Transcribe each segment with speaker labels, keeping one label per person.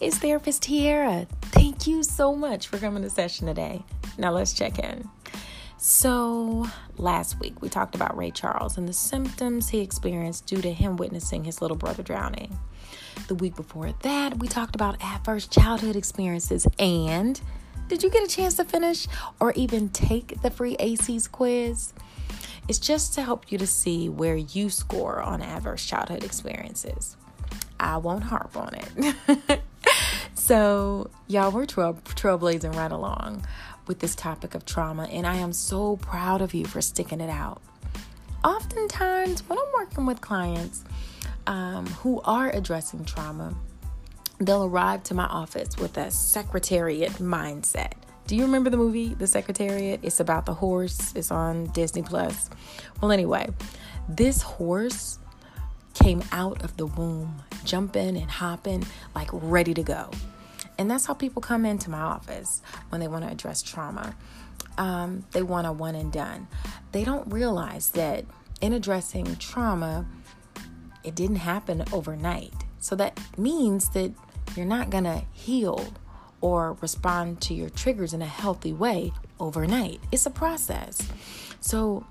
Speaker 1: It's therapist Tiara. Thank you so much for coming to session today. Now let's check in. So, last week we talked about Ray Charles and the symptoms he experienced due to him witnessing his little brother drowning. The week before that, we talked about adverse childhood experiences. And did you get a chance to finish or even take the free ACEs quiz? It's just to help you to see where you score on adverse childhood experiences. I won't harp on it. so, y'all, we're trail- trailblazing right along with this topic of trauma, and I am so proud of you for sticking it out. Oftentimes, when I'm working with clients um, who are addressing trauma, they'll arrive to my office with a secretariat mindset. Do you remember the movie The Secretariat? It's about the horse. It's on Disney Plus. Well, anyway, this horse came out of the womb, jumping and hopping, like ready to go. And that's how people come into my office when they want to address trauma. Um, they want a one and done. They don't realize that in addressing trauma, it didn't happen overnight. So that means that you're not going to heal or respond to your triggers in a healthy way overnight. It's a process. So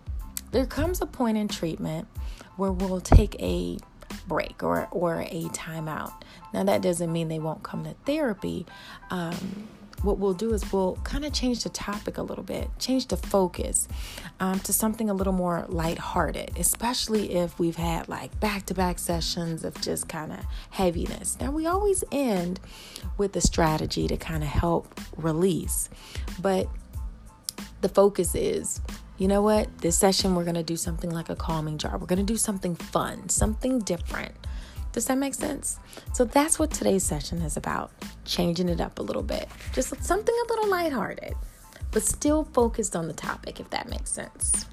Speaker 1: there comes a point in treatment where we'll take a break or, or a timeout. Now, that doesn't mean they won't come to therapy. Um, what we'll do is we'll kind of change the topic a little bit, change the focus um, to something a little more lighthearted, especially if we've had like back to back sessions of just kind of heaviness. Now, we always end with a strategy to kind of help release, but the focus is you know what? This session, we're going to do something like a calming jar. We're going to do something fun, something different. Does that make sense? So that's what today's session is about changing it up a little bit. Just something a little lighthearted, but still focused on the topic, if that makes sense.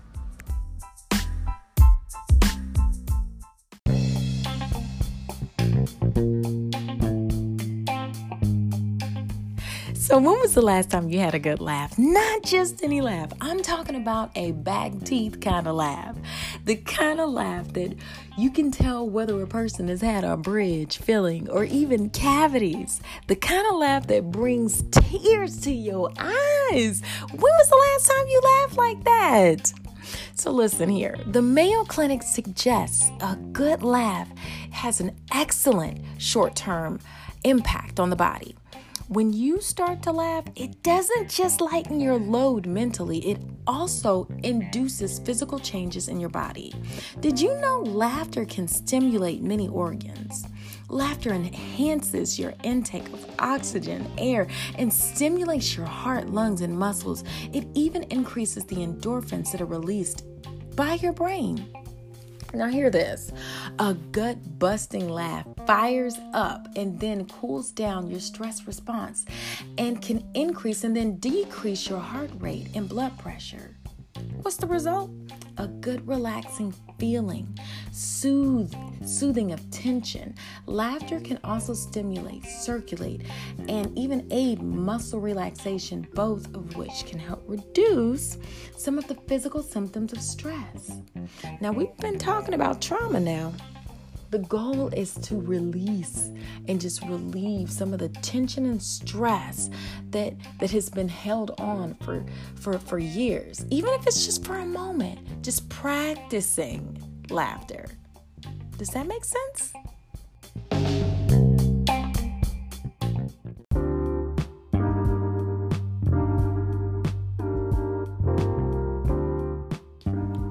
Speaker 1: So, when was the last time you had a good laugh? Not just any laugh. I'm talking about a back teeth kind of laugh. The kind of laugh that you can tell whether a person has had a bridge filling or even cavities. The kind of laugh that brings tears to your eyes. When was the last time you laughed like that? So, listen here. The Mayo Clinic suggests a good laugh has an excellent short term impact on the body when you start to laugh, it doesn't just lighten your load mentally, it also induces physical changes in your body. Did you know laughter can stimulate many organs? Laughter enhances your intake of oxygen, air, and stimulates your heart, lungs, and muscles. It even increases the endorphins that are released by your brain. Now, hear this a gut busting laugh fires up and then cools down your stress response and can increase and then decrease your heart rate and blood pressure. What's the result? A good, relaxing feeling, soothe, soothing of tension. Laughter can also stimulate, circulate, and even aid muscle relaxation, both of which can help reduce some of the physical symptoms of stress. Now, we've been talking about trauma now. The goal is to release and just relieve some of the tension and stress that that has been held on for for for years. Even if it's just for a moment, just practicing laughter. Does that make sense?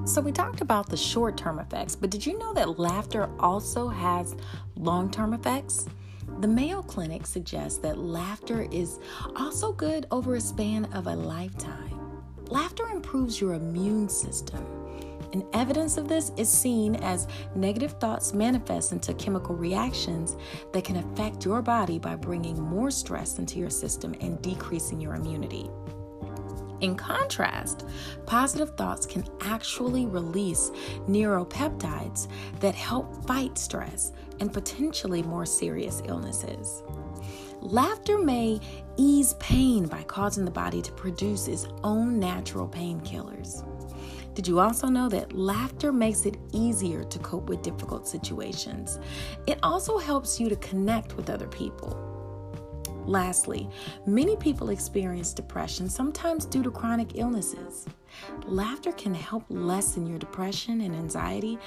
Speaker 1: So, we talked about the short term effects, but did you know that laughter also has long term effects? The Mayo Clinic suggests that laughter is also good over a span of a lifetime. Laughter improves your immune system. And evidence of this is seen as negative thoughts manifest into chemical reactions that can affect your body by bringing more stress into your system and decreasing your immunity. In contrast, positive thoughts can actually release neuropeptides that help fight stress and potentially more serious illnesses. Laughter may ease pain by causing the body to produce its own natural painkillers. Did you also know that laughter makes it easier to cope with difficult situations? It also helps you to connect with other people. Lastly, many people experience depression, sometimes due to chronic illnesses. Laughter can help lessen your depression and anxiety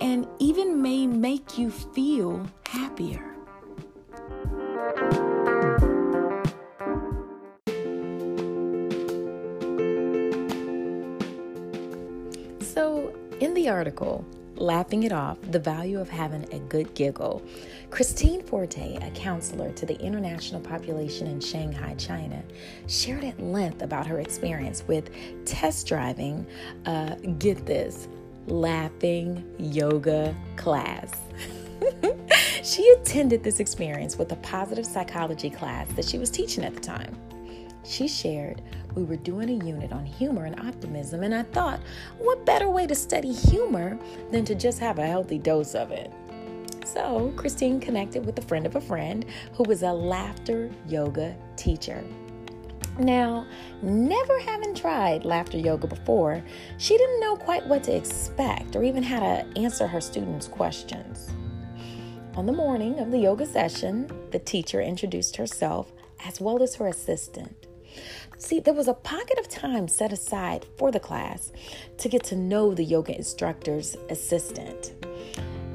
Speaker 1: and even may make you feel happier. Article, Laughing It Off The Value of Having a Good Giggle, Christine Forte, a counselor to the international population in Shanghai, China, shared at length about her experience with test driving, uh, get this, laughing yoga class. she attended this experience with a positive psychology class that she was teaching at the time. She shared, We were doing a unit on humor and optimism, and I thought, what better way to study humor than to just have a healthy dose of it? So, Christine connected with a friend of a friend who was a laughter yoga teacher. Now, never having tried laughter yoga before, she didn't know quite what to expect or even how to answer her students' questions. On the morning of the yoga session, the teacher introduced herself as well as her assistant. See, there was a pocket of time set aside for the class to get to know the yoga instructor's assistant.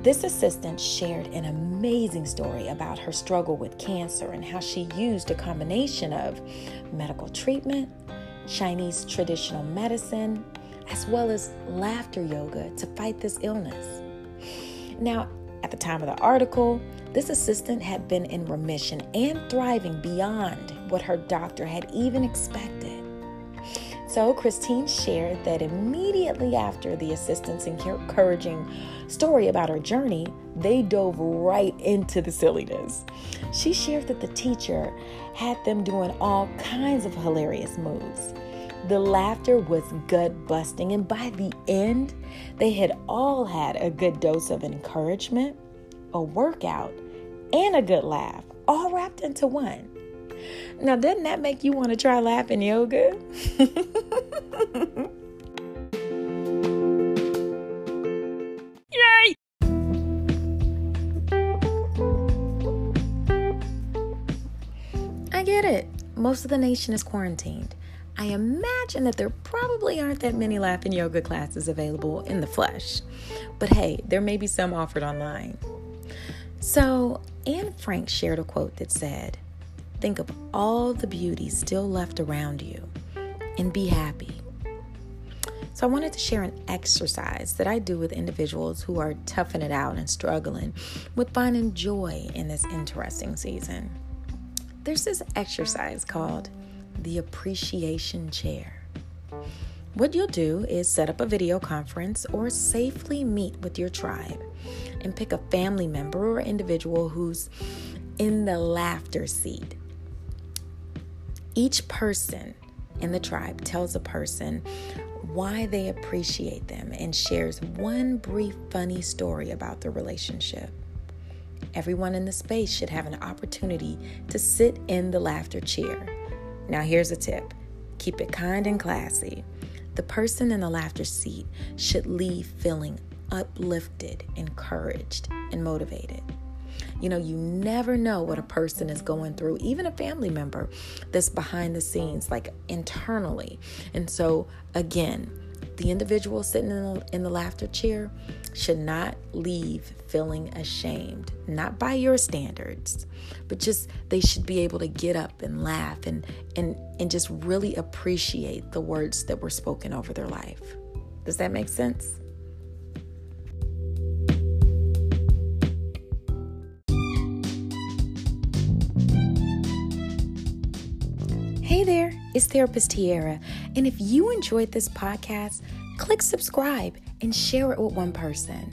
Speaker 1: This assistant shared an amazing story about her struggle with cancer and how she used a combination of medical treatment, Chinese traditional medicine, as well as laughter yoga to fight this illness. Now, at the time of the article, this assistant had been in remission and thriving beyond what her doctor had even expected. So, Christine shared that immediately after the assistant's encouraging story about her journey, they dove right into the silliness. She shared that the teacher had them doing all kinds of hilarious moves. The laughter was gut busting, and by the end, they had all had a good dose of encouragement, a workout, and a good laugh, all wrapped into one. Now, doesn't that make you want to try laughing yoga? Yay! I get it. Most of the nation is quarantined. I imagine that there probably aren't that many laughing yoga classes available in the flesh. But hey, there may be some offered online. So, Anne Frank shared a quote that said, Think of all the beauty still left around you and be happy. So, I wanted to share an exercise that I do with individuals who are toughing it out and struggling with finding joy in this interesting season. There's this exercise called the appreciation chair. What you'll do is set up a video conference or safely meet with your tribe and pick a family member or individual who's in the laughter seat. Each person in the tribe tells a person why they appreciate them and shares one brief funny story about the relationship. Everyone in the space should have an opportunity to sit in the laughter chair. Now, here's a tip keep it kind and classy. The person in the laughter seat should leave feeling uplifted, encouraged, and motivated. You know, you never know what a person is going through, even a family member that's behind the scenes, like internally. And so, again, the individual sitting in the, in the laughter chair should not leave feeling ashamed, not by your standards, but just they should be able to get up and laugh and and and just really appreciate the words that were spoken over their life. Does that make sense? It's Therapist Tiara. And if you enjoyed this podcast, click subscribe and share it with one person.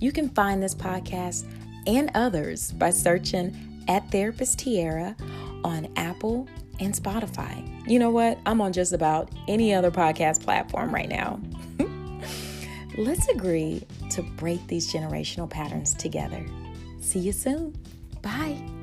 Speaker 1: You can find this podcast and others by searching at Therapist Tiara on Apple and Spotify. You know what? I'm on just about any other podcast platform right now. Let's agree to break these generational patterns together. See you soon. Bye.